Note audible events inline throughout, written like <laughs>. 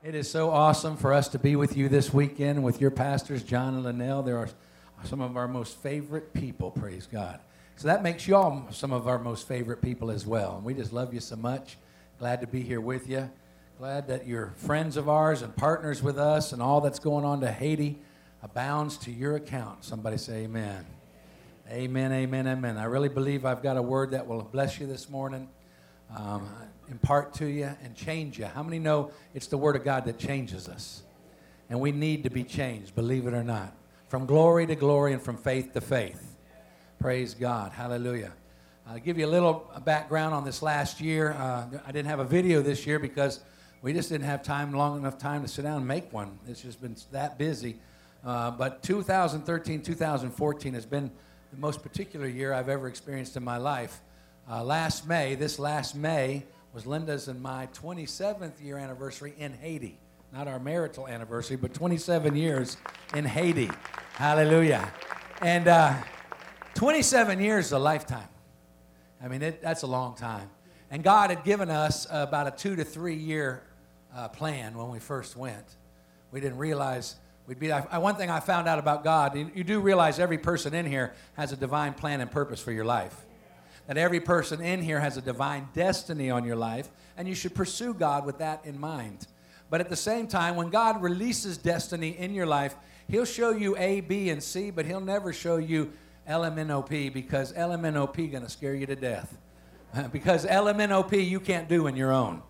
It is so awesome for us to be with you this weekend with your pastors, John and Linnell. They are some of our most favorite people, praise God. So that makes y'all some of our most favorite people as well. And we just love you so much. Glad to be here with you. Glad that you're friends of ours and partners with us, and all that's going on to Haiti abounds to your account. Somebody say amen. Amen, amen, amen. I really believe I've got a word that will bless you this morning. Um, impart to you and change you. How many know it's the Word of God that changes us? And we need to be changed, believe it or not. From glory to glory and from faith to faith. Praise God. Hallelujah. I'll give you a little background on this last year. Uh, I didn't have a video this year because we just didn't have time, long enough time to sit down and make one. It's just been that busy. Uh, but 2013, 2014 has been the most particular year I've ever experienced in my life. Uh, last May, this last May, was Linda's and my 27th year anniversary in Haiti. Not our marital anniversary, but 27 years in Haiti. Hallelujah. And uh, 27 years is a lifetime. I mean, it, that's a long time. And God had given us about a two to three year uh, plan when we first went. We didn't realize we'd be. I, one thing I found out about God, you, you do realize every person in here has a divine plan and purpose for your life that every person in here has a divine destiny on your life, and you should pursue God with that in mind. But at the same time, when God releases destiny in your life, He'll show you A, B, and C, but He'll never show you LMNOP because LMNOP going to scare you to death. <laughs> because LMNOP you can't do in your own.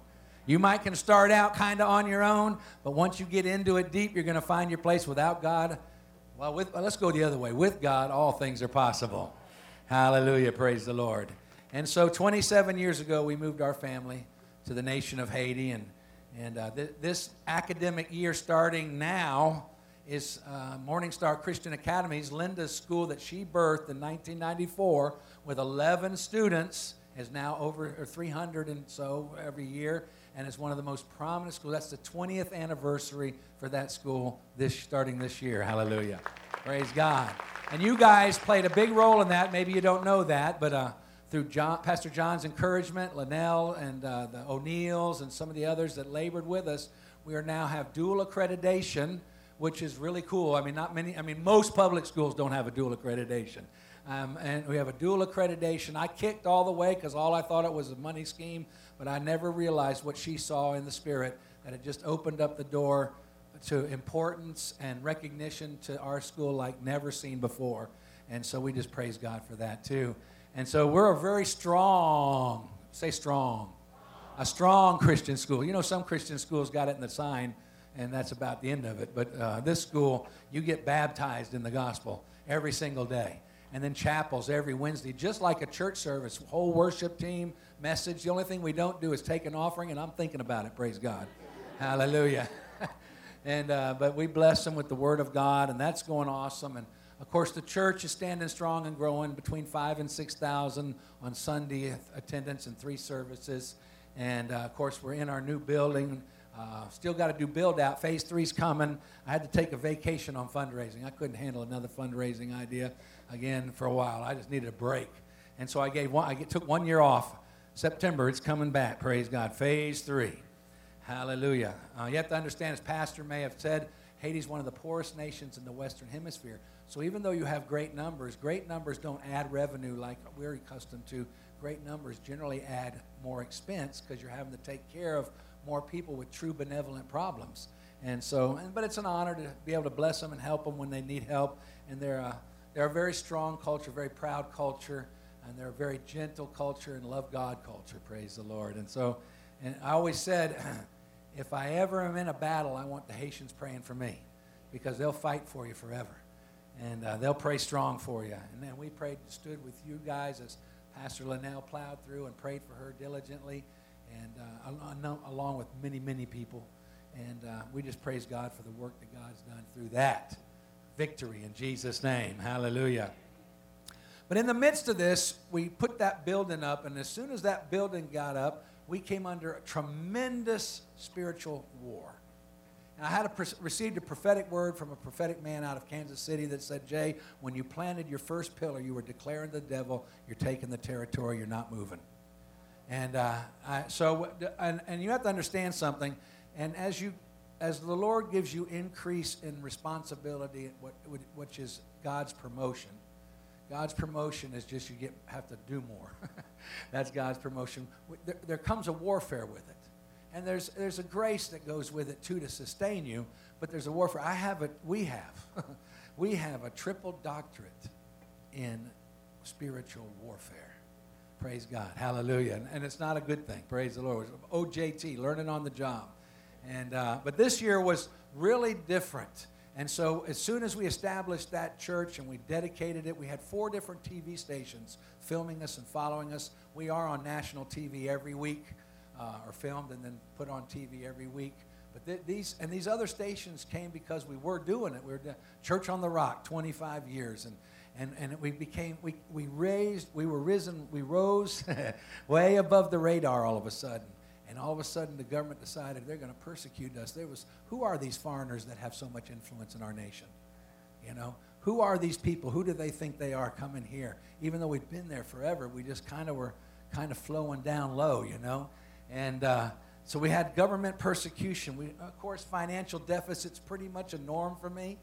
You might can start out kind of on your own, but once you get into it deep, you're going to find your place without God. Well, with, let's go the other way. With God, all things are possible. Hallelujah. Praise the Lord. And so 27 years ago, we moved our family to the nation of Haiti. And, and uh, th- this academic year starting now is uh, Morning Star Christian Academy's Linda's school that she birthed in 1994 with 11 students is now over 300 and so every year and is one of the most prominent schools. That's the 20th anniversary for that school this starting this year. Hallelujah. Praise God. And you guys played a big role in that. Maybe you don't know that, but uh, through John, Pastor John's encouragement, Linnell and uh, the O'Neills and some of the others that labored with us, we are now have dual accreditation, which is really cool. I mean, not many. I mean, most public schools don't have a dual accreditation. Um, and we have a dual accreditation. I kicked all the way because all I thought it was a money scheme, but I never realized what she saw in the spirit that it just opened up the door to importance and recognition to our school like never seen before. And so we just praise God for that too. And so we're a very strong, say strong, a strong <laughs> Christian school. You know, some Christian schools got it in the sign, and that's about the end of it. But uh, this school, you get baptized in the gospel every single day. And then chapels every Wednesday, just like a church service, whole worship team, message. The only thing we don't do is take an offering, and I'm thinking about it, praise God. Hallelujah. <laughs> And, uh, but we bless them with the Word of God, and that's going awesome. And of course, the church is standing strong and growing between five and 6,000 on Sunday attendance and three services. And uh, of course, we're in our new building. Uh, still got to do build out. Phase three's coming. I had to take a vacation on fundraising. I couldn't handle another fundraising idea again for a while. I just needed a break. And so I gave one, I took one year off. September, it's coming back. Praise God. Phase three. Hallelujah. Uh, you have to understand, as Pastor may have said, Haiti is one of the poorest nations in the Western Hemisphere. So even though you have great numbers, great numbers don't add revenue like we're accustomed to. Great numbers generally add more expense because you're having to take care of more people with true benevolent problems. And so, but it's an honor to be able to bless them and help them when they need help. And they're a, they're a very strong culture, very proud culture, and they're a very gentle culture and love God culture. Praise the Lord. And so, and I always said, <clears throat> if I ever am in a battle, I want the Haitians praying for me because they'll fight for you forever. And uh, they'll pray strong for you. And then we prayed, and stood with you guys as Pastor Linnell plowed through and prayed for her diligently, and uh, along with many, many people. And uh, we just praise God for the work that God's done through that. Victory in Jesus' name. Hallelujah. But in the midst of this, we put that building up, and as soon as that building got up, we came under a tremendous spiritual war. And I had a, received a prophetic word from a prophetic man out of Kansas City that said, Jay, when you planted your first pillar, you were declaring the devil, you're taking the territory, you're not moving. And uh, I, so, and, and you have to understand something. And as you as the Lord gives you increase in responsibility, which is God's promotion, God's promotion is just you get have to do more. <laughs> That's God's promotion. There, there, comes a warfare with it, and there's there's a grace that goes with it too to sustain you. But there's a warfare. I have it. We have, <laughs> we have a triple doctorate in spiritual warfare. Praise God. Hallelujah. And, and, it's not a good thing. Praise the Lord. OJT, learning on the job. And uh, but this year was really different. And so, as soon as we established that church and we dedicated it, we had four different TV stations filming us and following us. We are on national TV every week, uh, or filmed and then put on TV every week. But th- these and these other stations came because we were doing it. We were Church on the Rock, 25 years, and and and we became we we raised we were risen we rose <laughs> way above the radar all of a sudden and all of a sudden the government decided they're going to persecute us. There was, who are these foreigners that have so much influence in our nation? You know, who are these people? Who do they think they are coming here? Even though we've been there forever, we just kind of were kind of flowing down low, you know? And uh, so we had government persecution. We, of course, financial deficit's pretty much a norm for me.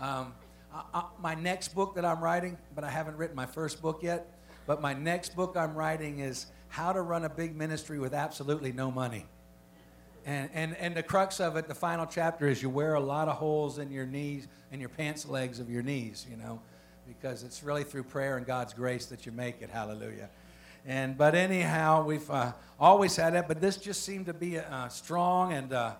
Um, I, I, my next book that I'm writing, but I haven't written my first book yet, but my next book I'm writing is how to run a big ministry with absolutely no money. And, and, and the crux of it, the final chapter, is you wear a lot of holes in your knees, in your pants legs of your knees, you know, because it's really through prayer and God's grace that you make it. Hallelujah. And but anyhow, we've uh, always had it, but this just seemed to be uh, strong and. Uh,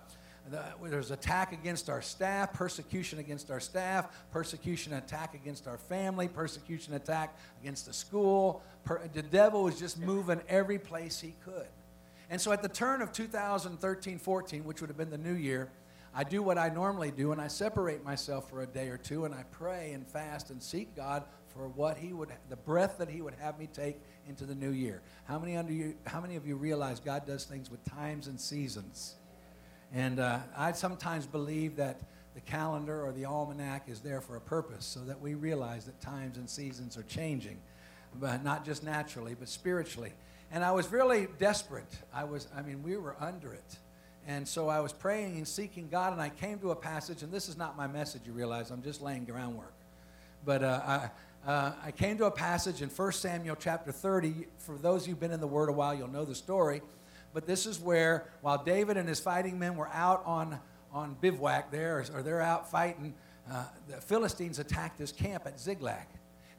there's attack against our staff, persecution against our staff, persecution attack against our family, persecution attack against the school. Per, the devil was just moving every place he could. And so at the turn of 2013 14, which would have been the new year, I do what I normally do and I separate myself for a day or two and I pray and fast and seek God for what he would the breath that he would have me take into the new year. How many under you how many of you realize God does things with times and seasons? And uh, I sometimes believe that the calendar or the almanac is there for a purpose so that we realize that times and seasons are changing, but not just naturally, but spiritually. And I was really desperate. I was, I mean, we were under it. And so I was praying and seeking God, and I came to a passage, and this is not my message, you realize, I'm just laying groundwork. But uh, I, uh, I came to a passage in 1 Samuel chapter 30. For those who've been in the Word a while, you'll know the story. But this is where, while David and his fighting men were out on, on bivouac there, or they're out fighting, uh, the Philistines attacked this camp at Ziklag.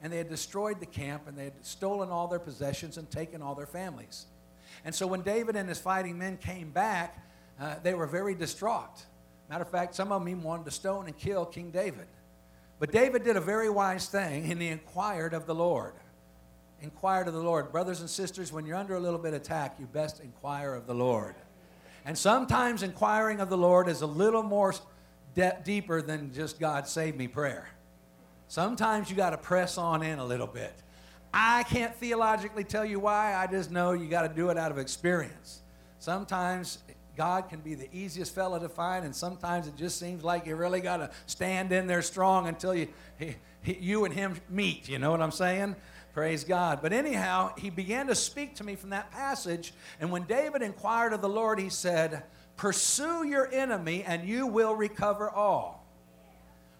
And they had destroyed the camp, and they had stolen all their possessions and taken all their families. And so when David and his fighting men came back, uh, they were very distraught. Matter of fact, some of them even wanted to stone and kill King David. But David did a very wise thing, and he inquired of the Lord inquire to the Lord. Brothers and sisters, when you're under a little bit of attack, you best inquire of the Lord. And sometimes inquiring of the Lord is a little more de- deeper than just God save me prayer. Sometimes you got to press on in a little bit. I can't theologically tell you why, I just know you got to do it out of experience. Sometimes God can be the easiest fella to find, and sometimes it just seems like you really got to stand in there strong until you, he, he, you and him meet. You know what I'm saying? Praise God. But anyhow, he began to speak to me from that passage. And when David inquired of the Lord, he said, Pursue your enemy and you will recover all.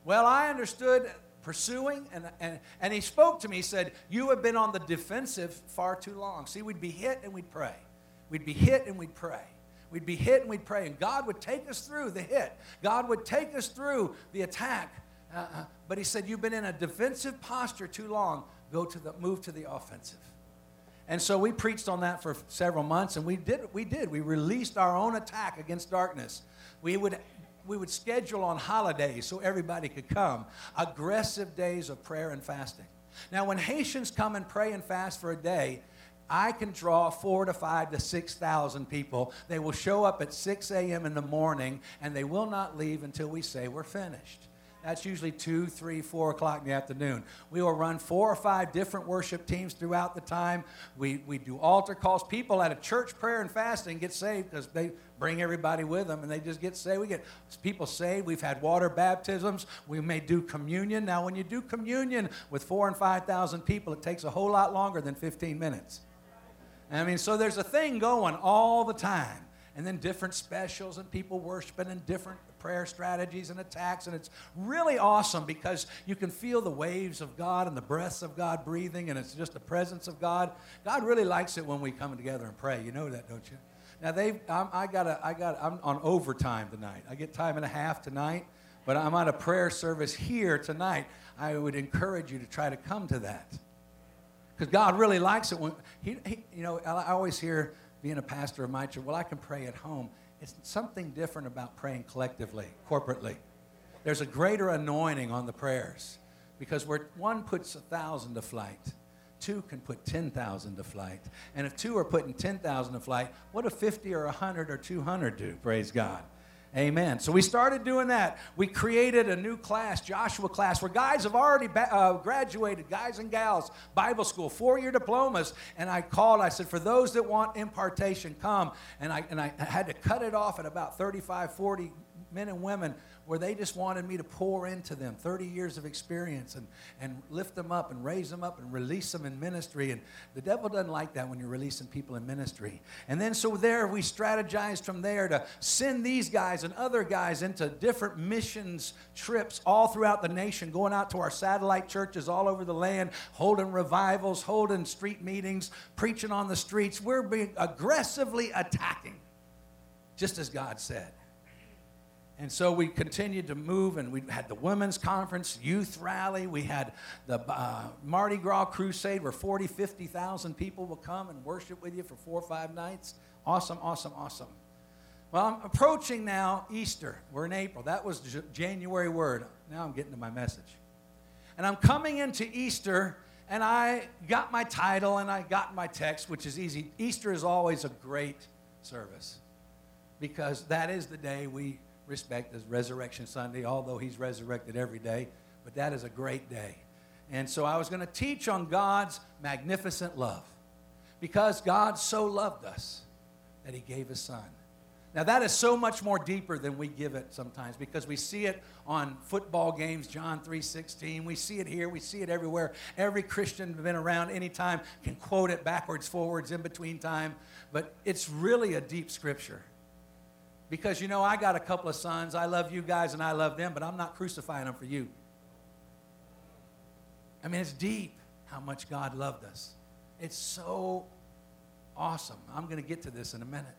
Well, I understood pursuing, and, and, and he spoke to me. He said, You have been on the defensive far too long. See, we'd be hit and we'd pray. We'd be hit and we'd pray. We'd be hit and we'd pray. And God would take us through the hit, God would take us through the attack. Uh, but he said, You've been in a defensive posture too long go to the move to the offensive. And so we preached on that for several months, and we did. We did. We released our own attack against darkness. We would we would schedule on holidays so everybody could come. Aggressive days of prayer and fasting. Now, when Haitians come and pray and fast for a day, I can draw four to five to six thousand people. They will show up at 6 a.m. in the morning, and they will not leave until we say we're finished. That's usually 2, 3, 4 o'clock in the afternoon. We will run four or five different worship teams throughout the time. We, we do altar calls. People at a church prayer and fasting get saved because they bring everybody with them and they just get saved. We get people saved. We've had water baptisms. We may do communion. Now, when you do communion with four and 5,000 people, it takes a whole lot longer than 15 minutes. I mean, so there's a thing going all the time. and then different specials and people worshiping in different prayer strategies and attacks. And it's really awesome because you can feel the waves of God and the breaths of God breathing, and it's just the presence of God. God really likes it when we come together and pray. You know that, don't you? Now they, I gotta, I got, I'm on overtime tonight. I get time and a half tonight, but I'm on a prayer service here tonight. I would encourage you to try to come to that, because God really likes it when he, he, you know, I always hear being a pastor of my church. Well, I can pray at home. It's something different about praying collectively, corporately. There's a greater anointing on the prayers because where one puts a thousand to flight, two can put 10,000 to flight. And if two are putting 10,000 to flight, what if 50 or 100 or 200 do? Praise God. Amen. So we started doing that. We created a new class, Joshua class, where guys have already ba- uh, graduated, guys and gals, Bible school, four year diplomas. And I called, I said, for those that want impartation, come. And I, and I had to cut it off at about 35, 40 men and women where they just wanted me to pour into them 30 years of experience and, and lift them up and raise them up and release them in ministry. And the devil doesn't like that when you're releasing people in ministry. And then so there we strategized from there to send these guys and other guys into different missions trips all throughout the nation, going out to our satellite churches all over the land, holding revivals, holding street meetings, preaching on the streets. We're being aggressively attacking, just as God said. And so we continued to move, and we had the women's conference, youth rally. We had the uh, Mardi Gras crusade where 40, 50,000 people will come and worship with you for four or five nights. Awesome, awesome, awesome. Well, I'm approaching now Easter. We're in April. That was January word. Now I'm getting to my message. And I'm coming into Easter, and I got my title and I got my text, which is easy. Easter is always a great service because that is the day we respect as Resurrection Sunday, although he's resurrected every day, but that is a great day. And so I was going to teach on God's magnificent love because God so loved us that he gave his son. Now that is so much more deeper than we give it sometimes because we see it on football games, John 3:16. We see it here, we see it everywhere. Every Christian been around anytime can quote it backwards, forwards, in between time, but it's really a deep scripture. Because you know, I got a couple of sons. I love you guys and I love them, but I'm not crucifying them for you. I mean, it's deep how much God loved us. It's so awesome. I'm going to get to this in a minute.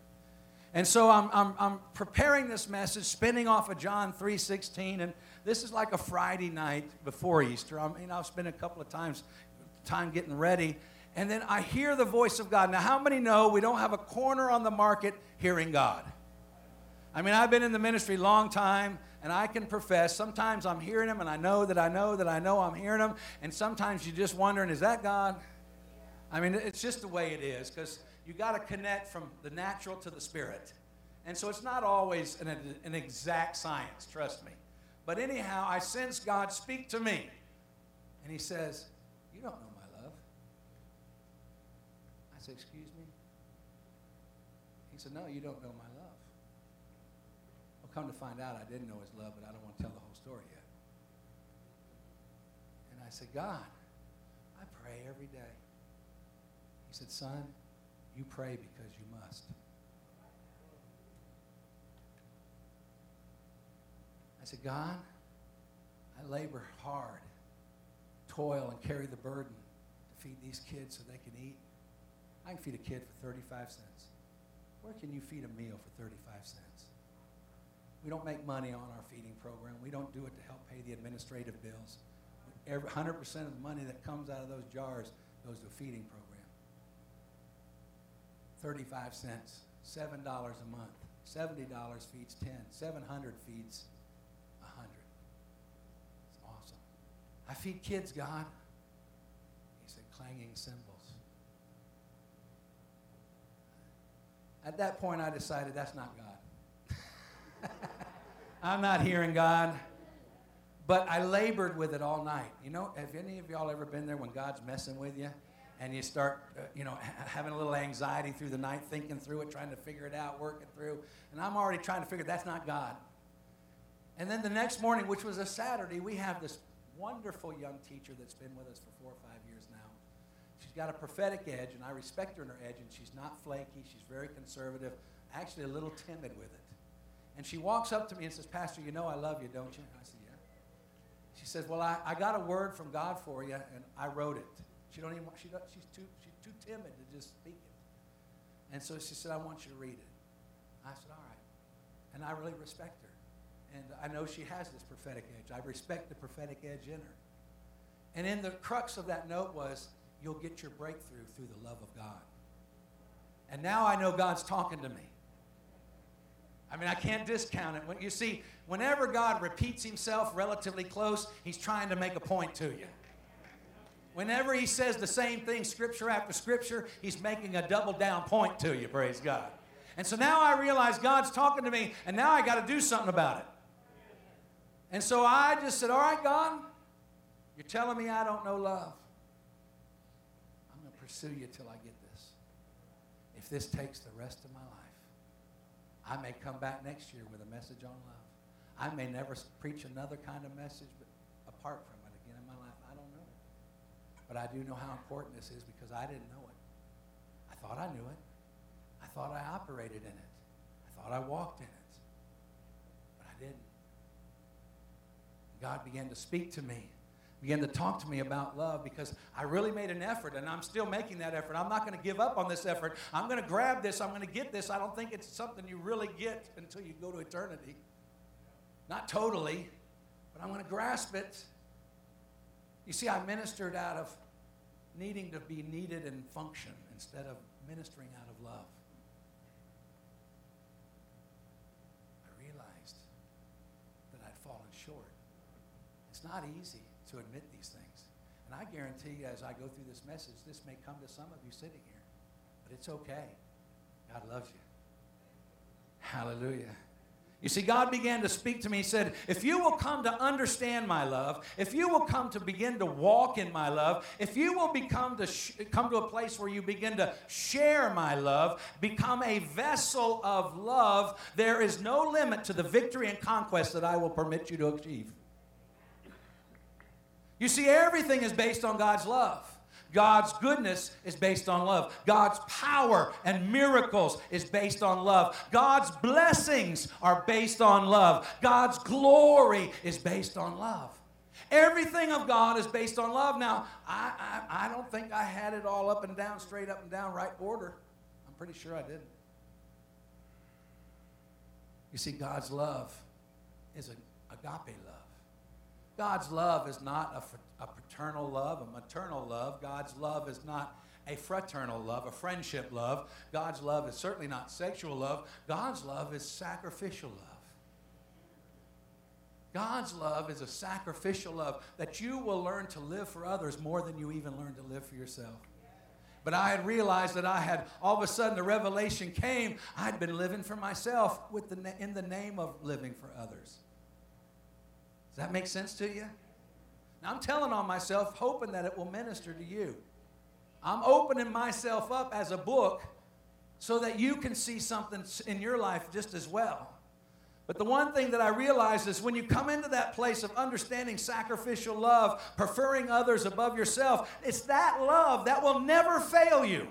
And so I'm, I'm, I'm preparing this message, spinning off of John 3.16, and this is like a Friday night before Easter. I mean, I've spent a couple of times time getting ready, and then I hear the voice of God. Now, how many know we don't have a corner on the market hearing God? I mean, I've been in the ministry a long time, and I can profess sometimes I'm hearing him, and I know that I know that I know I'm hearing him, and sometimes you're just wondering, is that God? I mean, it's just the way it is, because you got to connect from the natural to the spirit. And so it's not always an, an exact science, trust me. But anyhow, I sense God speak to me, and He says, You don't know my love. I said, Excuse me? He said, No, you don't know my love. Come to find out, I didn't know his love, but I don't want to tell the whole story yet. And I said, God, I pray every day. He said, Son, you pray because you must. I said, God, I labor hard, toil, and carry the burden to feed these kids so they can eat. I can feed a kid for 35 cents. Where can you feed a meal for 35 cents? We don't make money on our feeding program. We don't do it to help pay the administrative bills. Every, 100% of the money that comes out of those jars goes to a feeding program. 35 cents, $7 a month. $70 feeds 10. 700 feeds 100. It's awesome. I feed kids, God. He said, clanging cymbals. At that point, I decided that's not God. <laughs> I'm not hearing God. But I labored with it all night. You know, have any of y'all ever been there when God's messing with you? And you start, uh, you know, ha- <laughs> having a little anxiety through the night, thinking through it, trying to figure it out, working through. And I'm already trying to figure that's not God. And then the next morning, which was a Saturday, we have this wonderful young teacher that's been with us for four or five years now. She's got a prophetic edge, and I respect her in her edge, and she's not flaky. She's very conservative actually a little timid with it. And she walks up to me and says, Pastor, you know I love you, don't you? I said, Yeah. She says, Well, I, I got a word from God for you, and I wrote it. She don't even she don't, she's too she's too timid to just speak it. And so she said, I want you to read it. I said, All right. And I really respect her. And I know she has this prophetic edge. I respect the prophetic edge in her. And in the crux of that note was, you'll get your breakthrough through the love of God. And now I know God's talking to me. I mean, I can't discount it. You see, whenever God repeats himself relatively close, he's trying to make a point to you. Whenever he says the same thing, scripture after scripture, he's making a double down point to you, praise God. And so now I realize God's talking to me, and now I got to do something about it. And so I just said, All right, God, you're telling me I don't know love. I'm going to pursue you till I get this. If this takes the rest of my life, I may come back next year with a message on love. I may never preach another kind of message but apart from it again in my life. I don't know. But I do know how important this is because I didn't know it. I thought I knew it. I thought I operated in it. I thought I walked in it. But I didn't. God began to speak to me began to talk to me about love because I really made an effort and I'm still making that effort. I'm not going to give up on this effort. I'm going to grab this. I'm going to get this. I don't think it's something you really get until you go to eternity. Not totally, but I'm going to grasp it. You see, I ministered out of needing to be needed and function instead of ministering out of love. I realized that I'd fallen short. It's not easy to admit these things. And I guarantee you, as I go through this message, this may come to some of you sitting here, but it's okay. God loves you. Hallelujah. You see, God began to speak to me. He said, If you will come to understand my love, if you will come to begin to walk in my love, if you will become to sh- come to a place where you begin to share my love, become a vessel of love, there is no limit to the victory and conquest that I will permit you to achieve. You see, everything is based on God's love. God's goodness is based on love. God's power and miracles is based on love. God's blessings are based on love. God's glory is based on love. Everything of God is based on love. Now, I, I, I don't think I had it all up and down, straight up and down, right order. I'm pretty sure I didn't. You see, God's love is an agape love. God's love is not a, a paternal love, a maternal love. God's love is not a fraternal love, a friendship love. God's love is certainly not sexual love. God's love is sacrificial love. God's love is a sacrificial love that you will learn to live for others more than you even learn to live for yourself. But I had realized that I had, all of a sudden, the revelation came. I'd been living for myself with the, in the name of living for others. Does that make sense to you? Now, I'm telling on myself, hoping that it will minister to you. I'm opening myself up as a book so that you can see something in your life just as well. But the one thing that I realize is when you come into that place of understanding sacrificial love, preferring others above yourself, it's that love that will never fail you.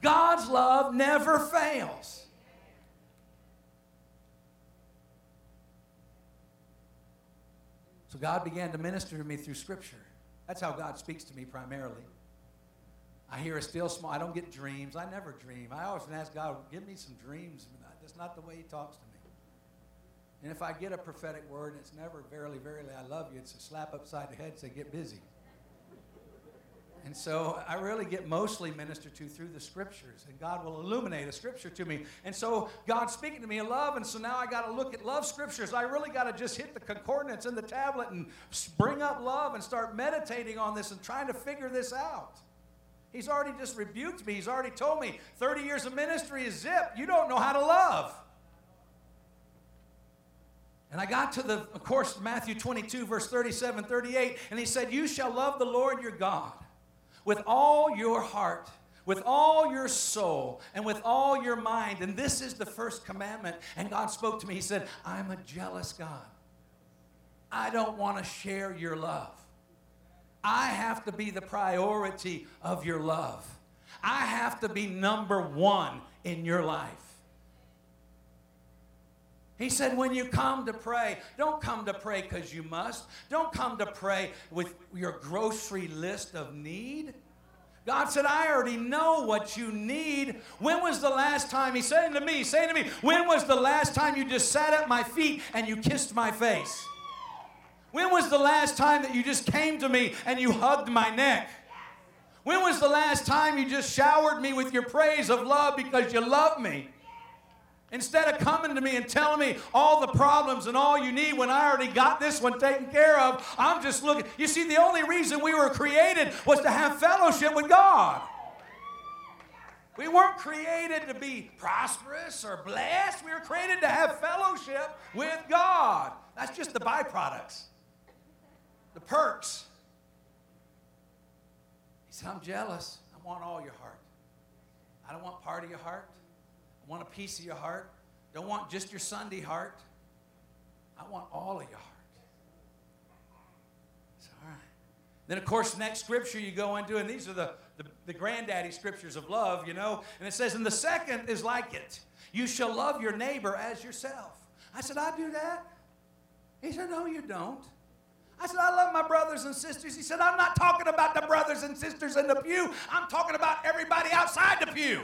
God's love never fails. So God began to minister to me through Scripture. That's how God speaks to me primarily. I hear a still small. I don't get dreams. I never dream. I always ask God, give me some dreams. That's not the way He talks to me. And if I get a prophetic word, and it's never verily, verily, I love you. It's a slap upside the head, and say, get busy. And so I really get mostly ministered to through the scriptures, and God will illuminate a scripture to me. And so God's speaking to me in love, and so now I got to look at love scriptures. I really got to just hit the concordance in the tablet and bring up love and start meditating on this and trying to figure this out. He's already just rebuked me. He's already told me 30 years of ministry is zip. You don't know how to love. And I got to the, of course, Matthew 22, verse 37, 38, and he said, You shall love the Lord your God with all your heart, with all your soul, and with all your mind. And this is the first commandment. And God spoke to me. He said, I'm a jealous God. I don't want to share your love. I have to be the priority of your love. I have to be number one in your life. He said, when you come to pray, don't come to pray because you must. Don't come to pray with your grocery list of need. God said, I already know what you need. When was the last time, He said to me, saying to me, when was the last time you just sat at my feet and you kissed my face? When was the last time that you just came to me and you hugged my neck? When was the last time you just showered me with your praise of love because you love me? Instead of coming to me and telling me all the problems and all you need when I already got this one taken care of, I'm just looking. You see, the only reason we were created was to have fellowship with God. We weren't created to be prosperous or blessed. We were created to have fellowship with God. That's just the byproducts, the perks. He said, I'm jealous. I want all your heart. I don't want part of your heart want a piece of your heart. Don't want just your Sunday heart. I want all of your heart. It's all right. Then, of course, next scripture you go into, and these are the, the, the granddaddy scriptures of love, you know. And it says, and the second is like it. You shall love your neighbor as yourself. I said, I do that. He said, No, you don't. I said, I love my brothers and sisters. He said, I'm not talking about the brothers and sisters in the pew. I'm talking about everybody outside the pew.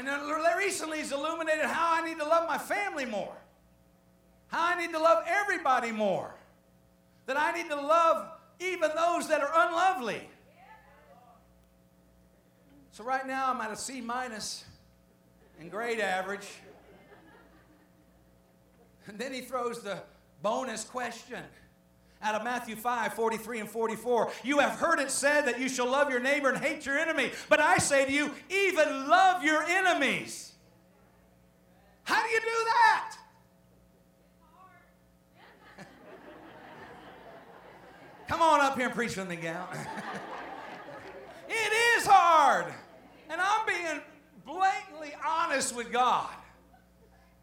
And recently he's illuminated how I need to love my family more, how I need to love everybody more, that I need to love even those that are unlovely. So right now I'm at a C minus in grade average. And then he throws the bonus question out of Matthew 5 43 and 44. You have heard it said that you shall love your neighbor and hate your enemy. But I say to you, even love your enemies. How do you do that? <laughs> Come on up here and preach with me, gal. <laughs> it is hard. And I'm being blatantly honest with God.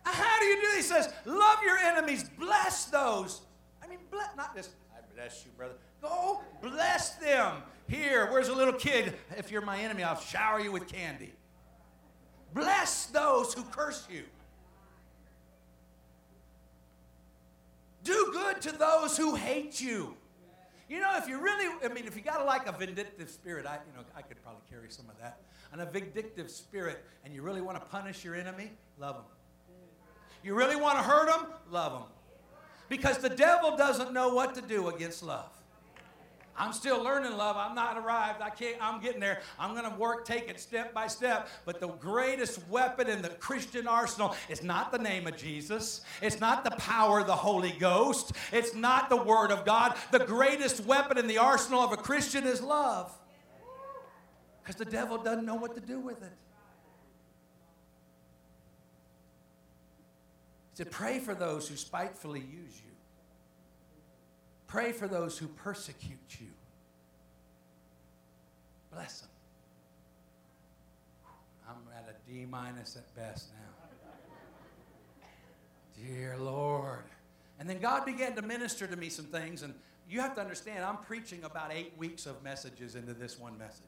How do you do? He says, Love your enemies, bless those bless, not just, I bless you, brother. Go bless them. Here, where's a little kid? If you're my enemy, I'll shower you with candy. Bless those who curse you. Do good to those who hate you. You know, if you really, I mean, if you got like a vindictive spirit, I, you know, I could probably carry some of that. And a vindictive spirit, and you really want to punish your enemy, love them. You really want to hurt them, love them. Because the devil doesn't know what to do against love. I'm still learning love. I'm not arrived. I can't, I'm getting there. I'm going to work, take it step by step. But the greatest weapon in the Christian arsenal is not the name of Jesus. It's not the power of the Holy Ghost. It's not the Word of God. The greatest weapon in the arsenal of a Christian is love. Because the devil doesn't know what to do with it. To pray for those who spitefully use you. Pray for those who persecute you. Bless them. I'm at a D minus at best now. Dear Lord. And then God began to minister to me some things, and you have to understand, I'm preaching about eight weeks of messages into this one message.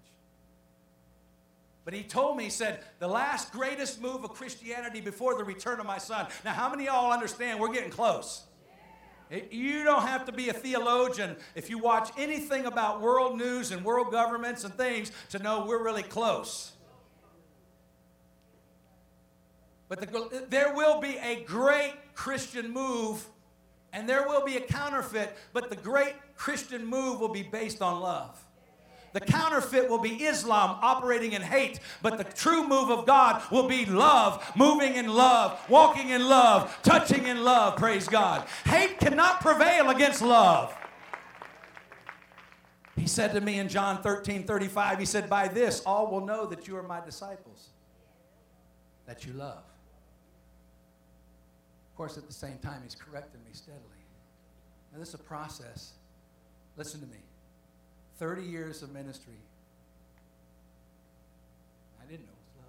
But he told me, he said, the last greatest move of Christianity before the return of my son. Now, how many of y'all understand we're getting close? You don't have to be a theologian if you watch anything about world news and world governments and things to know we're really close. But the, there will be a great Christian move, and there will be a counterfeit, but the great Christian move will be based on love. The counterfeit will be Islam operating in hate, but the true move of God will be love, moving in love, walking in love, touching in love. Praise God. Hate cannot prevail against love. He said to me in John 13 35, He said, By this all will know that you are my disciples, that you love. Of course, at the same time, He's correcting me steadily. Now, this is a process. Listen to me. 30 years of ministry. I didn't know it was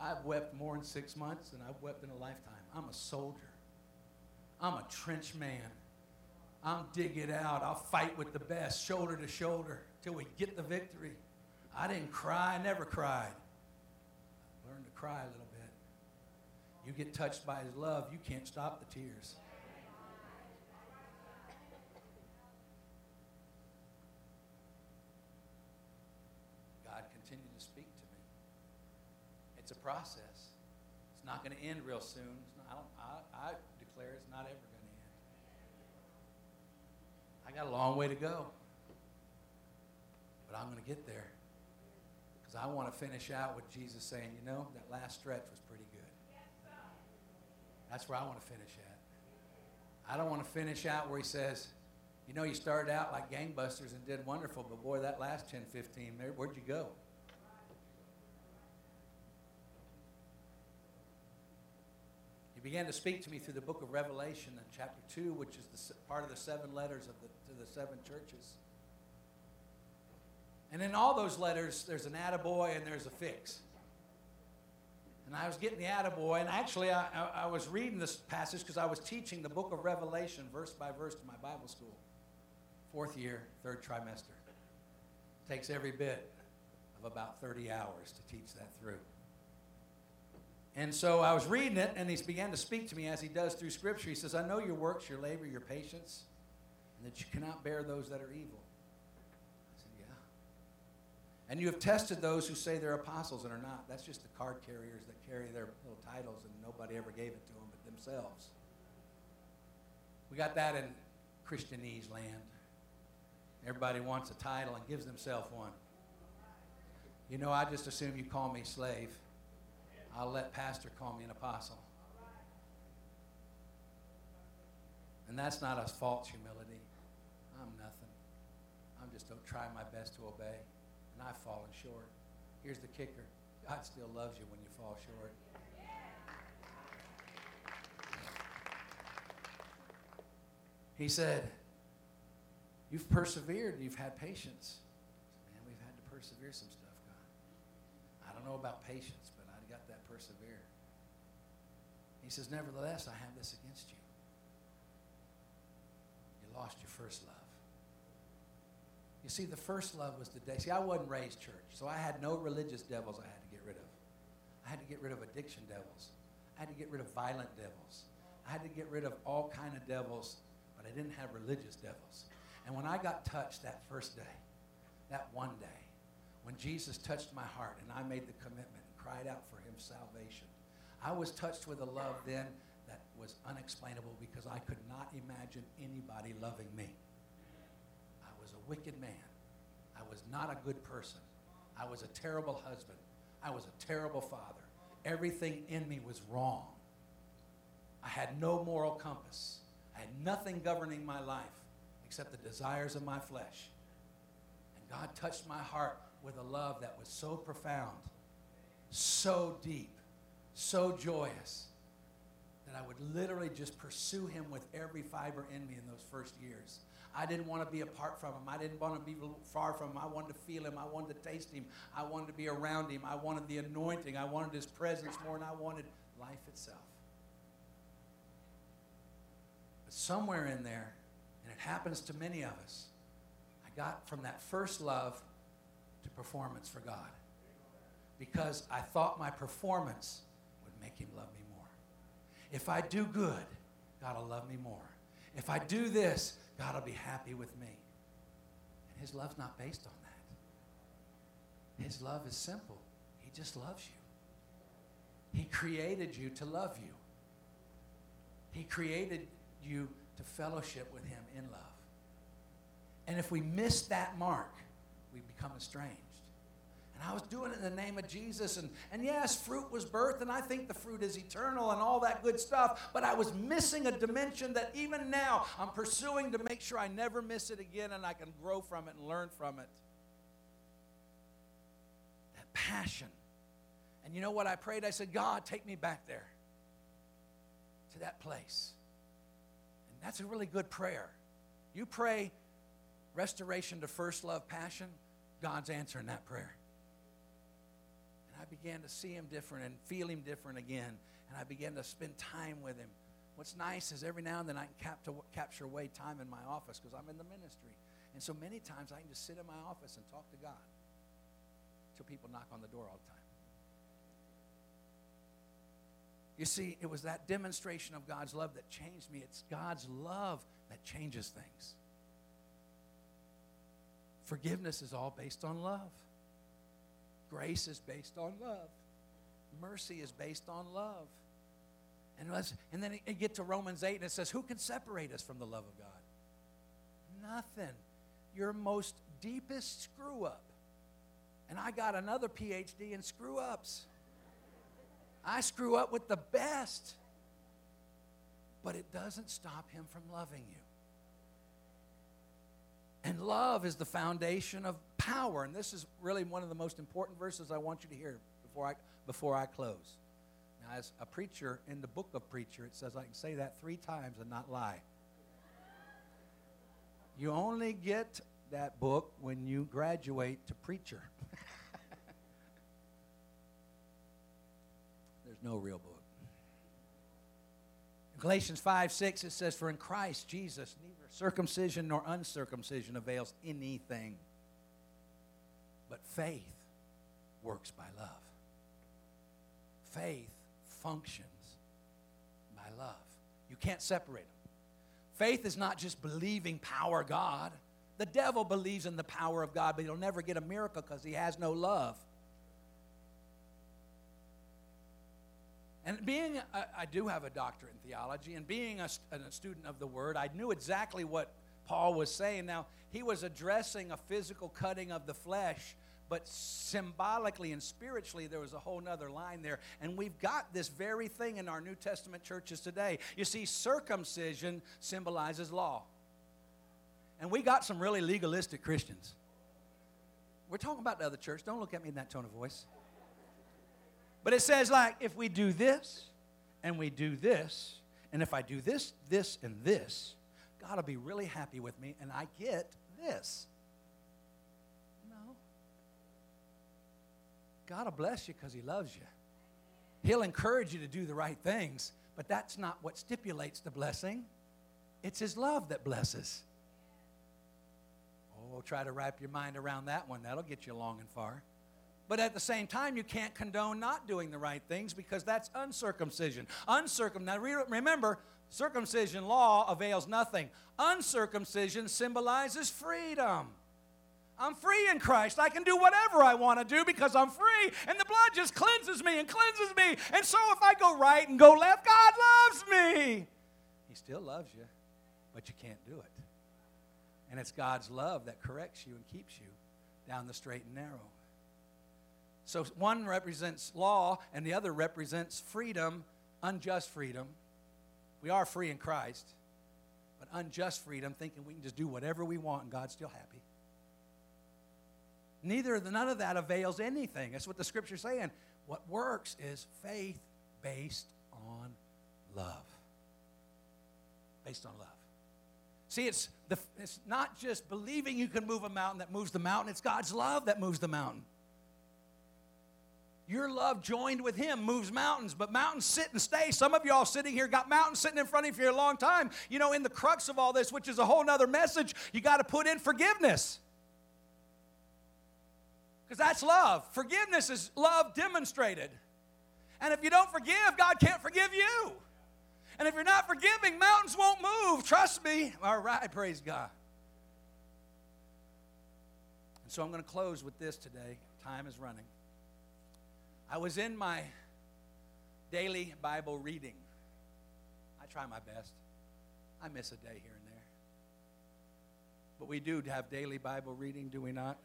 love. I've wept more in six months than I've wept in a lifetime. I'm a soldier. I'm a trench man. I'm dig it out. I'll fight with the best, shoulder to shoulder, till we get the victory. I didn't cry, I never cried. Learned to cry a little bit. You get touched by his love, you can't stop the tears. God continued to speak to me. It's a process. It's not going to end real soon. Not, I, I, I declare it's not ever going to end. I got a long way to go. But I'm going to get there. Because I want to finish out with Jesus saying, you know, that last stretch was pretty good. That's where I want to finish at. I don't want to finish out where he says, you know, you started out like gangbusters and did wonderful, but boy, that last 10, 15, where'd you go? Began to speak to me through the book of Revelation in chapter 2, which is the, part of the seven letters of the, to the seven churches. And in all those letters, there's an attaboy and there's a fix. And I was getting the attaboy, and actually, I, I, I was reading this passage because I was teaching the book of Revelation verse by verse to my Bible school. Fourth year, third trimester. Takes every bit of about 30 hours to teach that through. And so I was reading it, and he began to speak to me as he does through Scripture. He says, I know your works, your labor, your patience, and that you cannot bear those that are evil. I said, Yeah. And you have tested those who say they're apostles and are not. That's just the card carriers that carry their little titles and nobody ever gave it to them but themselves. We got that in Christianese land. Everybody wants a title and gives themselves one. You know, I just assume you call me slave. I'll let pastor call me an apostle. And that's not a false humility. I'm nothing. I'm just don't try my best to obey and I've fallen short. Here's the kicker God still loves you when you fall short. He said, You've persevered, you've had patience. Man, we've had to persevere some stuff, God. I don't know about patience, persevere. He says, Nevertheless, I have this against you. You lost your first love. You see, the first love was the day. See, I wasn't raised church, so I had no religious devils I had to get rid of. I had to get rid of addiction devils. I had to get rid of violent devils. I had to get rid of all kind of devils, but I didn't have religious devils. And when I got touched that first day, that one day, when Jesus touched my heart and I made the commitment cried out for him salvation, I was touched with a love then that was unexplainable because I could not imagine anybody loving me I was a wicked man. I was not a good person. I was a terrible husband. I was a terrible father. Everything in me was wrong. I had no moral compass. I had nothing governing my life except the desires of my flesh. And God touched my heart with a love that was so profound, so deep, so joyous that I would literally just pursue Him with every fiber in me in those first years. I didn't want to be apart from him. I didn't want to be far from him. I wanted to feel him. I wanted to taste him. I wanted to be around him. I wanted the anointing. I wanted his presence more than I wanted life itself. But somewhere in there, and it happens to many of us, I got from that first love to performance for God. Because I thought my performance would make him love me more. If I do good, God will love me more. If I do this, God will be happy with me. And His love's not based on that. His love is simple. He just loves you. He created you to love you. He created you to fellowship with Him in love. And if we miss that mark, we become estranged. And I was doing it in the name of Jesus. And, and yes, fruit was birth, and I think the fruit is eternal and all that good stuff. But I was missing a dimension that even now I'm pursuing to make sure I never miss it again and I can grow from it and learn from it. That passion. And you know what I prayed? I said, God, take me back there to that place. And that's a really good prayer. You pray restoration to first love passion, God's answering that prayer. I began to see him different and feel him different again. And I began to spend time with him. What's nice is every now and then I can cap to, capture away time in my office because I'm in the ministry. And so many times I can just sit in my office and talk to God. till people knock on the door all the time. You see, it was that demonstration of God's love that changed me. It's God's love that changes things. Forgiveness is all based on love. Grace is based on love. Mercy is based on love. And, and then you get to Romans 8 and it says, Who can separate us from the love of God? Nothing. Your most deepest screw up. And I got another PhD in screw ups. I screw up with the best. But it doesn't stop him from loving you. And love is the foundation of power. And this is really one of the most important verses I want you to hear before I, before I close. Now, as a preacher in the book of Preacher, it says I can say that three times and not lie. You only get that book when you graduate to preacher. <laughs> There's no real book. In Galatians 5 6, it says, For in Christ Jesus, neither circumcision nor uncircumcision avails anything, but faith works by love. Faith functions by love. You can't separate them. Faith is not just believing power God. The devil believes in the power of God, but he'll never get a miracle because he has no love. And being, I do have a doctorate in theology, and being a student of the Word, I knew exactly what Paul was saying. Now, he was addressing a physical cutting of the flesh, but symbolically and spiritually, there was a whole nother line there. And we've got this very thing in our New Testament churches today. You see, circumcision symbolizes law. And we got some really legalistic Christians. We're talking about the other church. Don't look at me in that tone of voice. But it says, like, if we do this and we do this, and if I do this, this, and this, God will be really happy with me, and I get this. No. God will bless you because He loves you. He'll encourage you to do the right things, but that's not what stipulates the blessing. It's His love that blesses. Oh, try to wrap your mind around that one. That'll get you long and far. But at the same time, you can't condone not doing the right things because that's uncircumcision. Uncircum. Now remember, circumcision law avails nothing. Uncircumcision symbolizes freedom. I'm free in Christ. I can do whatever I want to do because I'm free. And the blood just cleanses me and cleanses me. And so if I go right and go left, God loves me. He still loves you, but you can't do it. And it's God's love that corrects you and keeps you down the straight and narrow. So one represents law and the other represents freedom, unjust freedom. We are free in Christ, but unjust freedom, thinking we can just do whatever we want and God's still happy. Neither none of that avails anything. That's what the scripture's saying. What works is faith based on love. Based on love. See, it's, the, it's not just believing you can move a mountain that moves the mountain, it's God's love that moves the mountain. Your love joined with him moves mountains, but mountains sit and stay. Some of y'all sitting here got mountains sitting in front of you for a long time. You know, in the crux of all this, which is a whole nother message, you got to put in forgiveness. Because that's love. Forgiveness is love demonstrated. And if you don't forgive, God can't forgive you. And if you're not forgiving, mountains won't move. Trust me. All right, praise God. And so I'm going to close with this today. Time is running. I was in my daily Bible reading. I try my best. I miss a day here and there. But we do have daily Bible reading, do we not?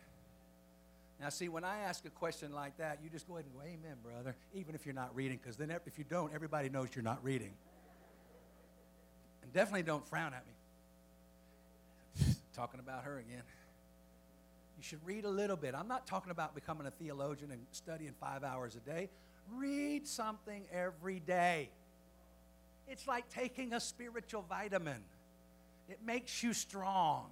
Now, see, when I ask a question like that, you just go ahead and go, Amen, brother, even if you're not reading, because then if you don't, everybody knows you're not reading. And definitely don't frown at me. <laughs> Talking about her again. You should read a little bit. I'm not talking about becoming a theologian and studying five hours a day. Read something every day. It's like taking a spiritual vitamin, it makes you strong.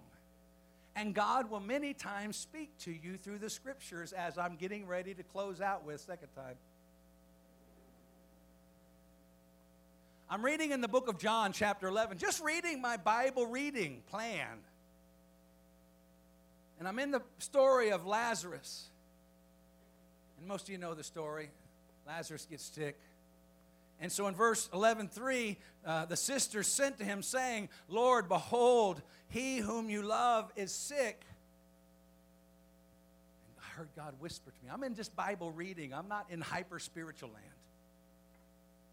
And God will many times speak to you through the scriptures as I'm getting ready to close out with second time. I'm reading in the book of John, chapter 11, just reading my Bible reading plan. And I'm in the story of Lazarus. And most of you know the story. Lazarus gets sick. And so in verse 11, 3, uh, the sisters sent to him, saying, Lord, behold, he whom you love is sick. And I heard God whisper to me. I'm in just Bible reading, I'm not in hyper spiritual land.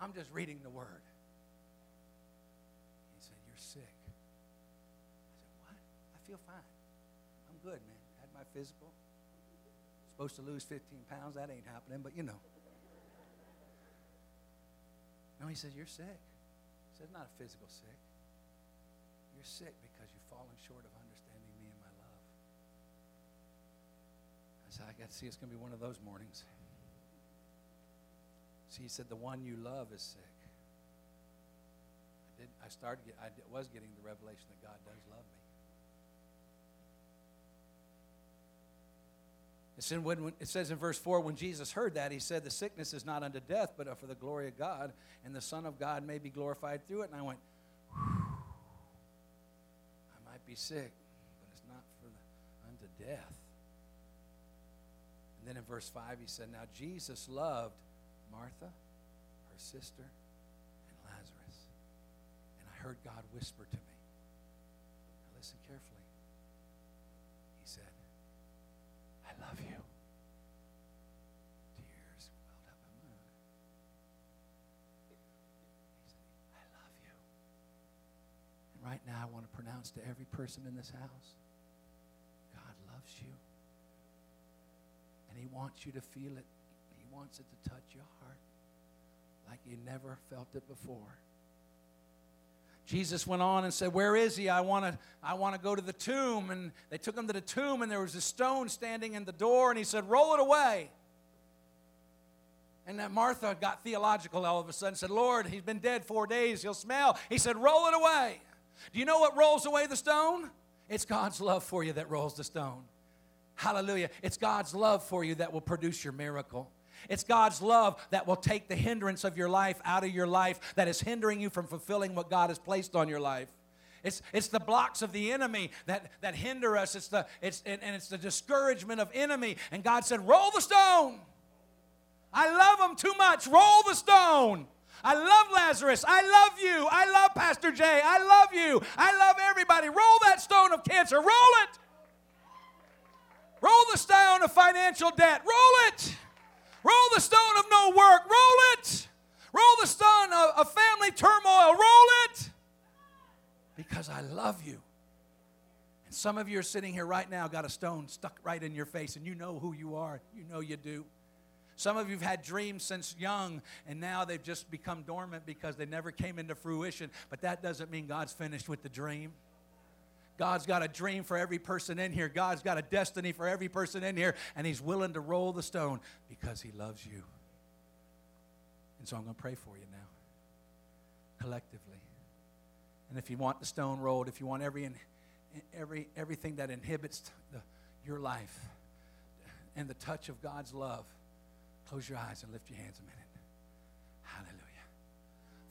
I'm just reading the word. He said, You're sick. I said, What? I feel fine. I'm good, man. Had my physical. Supposed to lose 15 pounds. That ain't happening, but you know. No, he says, You're sick. He said, Not a physical sick. You're sick fallen short of understanding me and my love. I said, I got to see it's going to be one of those mornings. See, he said, The one you love is sick. I, did, I started, I was getting the revelation that God does love me. when, it says in verse 4 when Jesus heard that, he said, The sickness is not unto death, but for the glory of God, and the Son of God may be glorified through it. And I went, might be sick, but it's not for the, unto death. And then in verse 5, he said, Now Jesus loved Martha, her sister, and Lazarus. And I heard God whisper to me, now listen carefully. Right now, I want to pronounce to every person in this house God loves you. And He wants you to feel it, He wants it to touch your heart like you never felt it before. Jesus went on and said, Where is he? I want to I want to go to the tomb. And they took him to the tomb, and there was a stone standing in the door, and he said, Roll it away. And that Martha got theological all of a sudden, said, Lord, he's been dead four days, he'll smell. He said, Roll it away. Do you know what rolls away the stone? It's God's love for you that rolls the stone. Hallelujah. It's God's love for you that will produce your miracle. It's God's love that will take the hindrance of your life out of your life that is hindering you from fulfilling what God has placed on your life. It's, it's the blocks of the enemy that, that hinder us. It's the, it's, and, and it's the discouragement of enemy. And God said, Roll the stone. I love them too much. Roll the stone. I love Lazarus. I love you. I love Pastor Jay. I love you. I love everybody. Roll that stone of cancer. Roll it. Roll the stone of financial debt. Roll it. Roll the stone of no work. Roll it. Roll the stone of, of family turmoil. Roll it. Because I love you. And some of you are sitting here right now, got a stone stuck right in your face, and you know who you are. You know you do. Some of you have had dreams since young, and now they've just become dormant because they never came into fruition. But that doesn't mean God's finished with the dream. God's got a dream for every person in here. God's got a destiny for every person in here, and He's willing to roll the stone because He loves you. And so I'm going to pray for you now, collectively. And if you want the stone rolled, if you want every, every, everything that inhibits the, your life and the touch of God's love, close your eyes and lift your hands a minute. Hallelujah.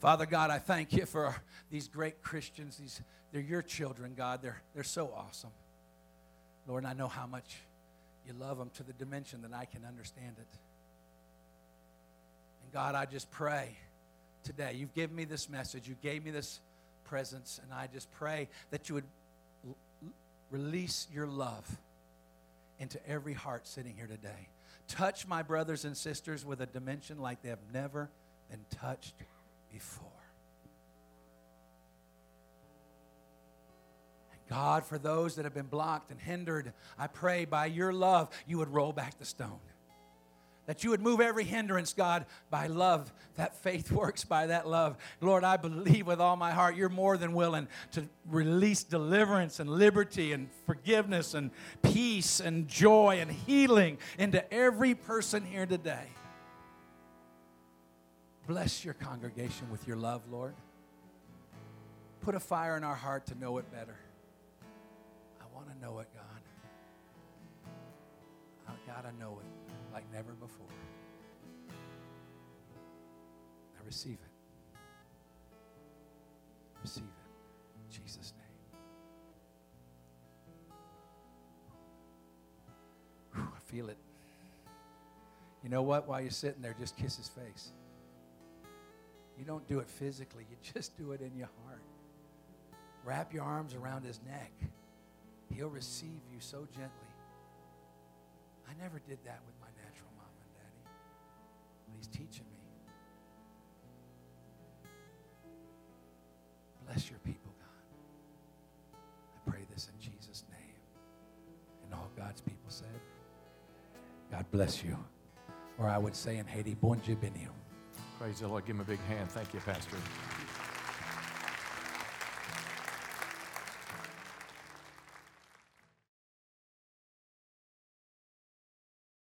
Father God, I thank you for these great Christians. These, they're your children, God. They're, they're so awesome. Lord, I know how much you love them to the dimension that I can understand it. And God, I just pray today. You've given me this message, you gave me this presence, and I just pray that you would l- release your love into every heart sitting here today. Touch my brothers and sisters with a dimension like they have never been touched before. God, for those that have been blocked and hindered, I pray by your love you would roll back the stone. That you would move every hindrance, God, by love. That faith <laughs> works by that love. Lord, I believe with all my heart you're more than willing to release deliverance and liberty and forgiveness and peace and joy and healing into every person here today. Bless your congregation with your love, Lord. Put a fire in our heart to know it better. I want to know it, God. I got to know it like never before. I receive it. Receive it. In Jesus' name. Whew, I feel it. You know, know what? While you're sitting there, just kiss his face. You don't do it physically, you <laughs> just do it in your heart. Wrap your arms around his neck. He'll receive you so gently. I never did that with he's teaching me. Bless your people, God. I pray this in Jesus' name. And all God's people said, God bless you. Or I would say in Haiti, bon Dieu béni. Praise the Lord. Give him a big hand. Thank you, Pastor.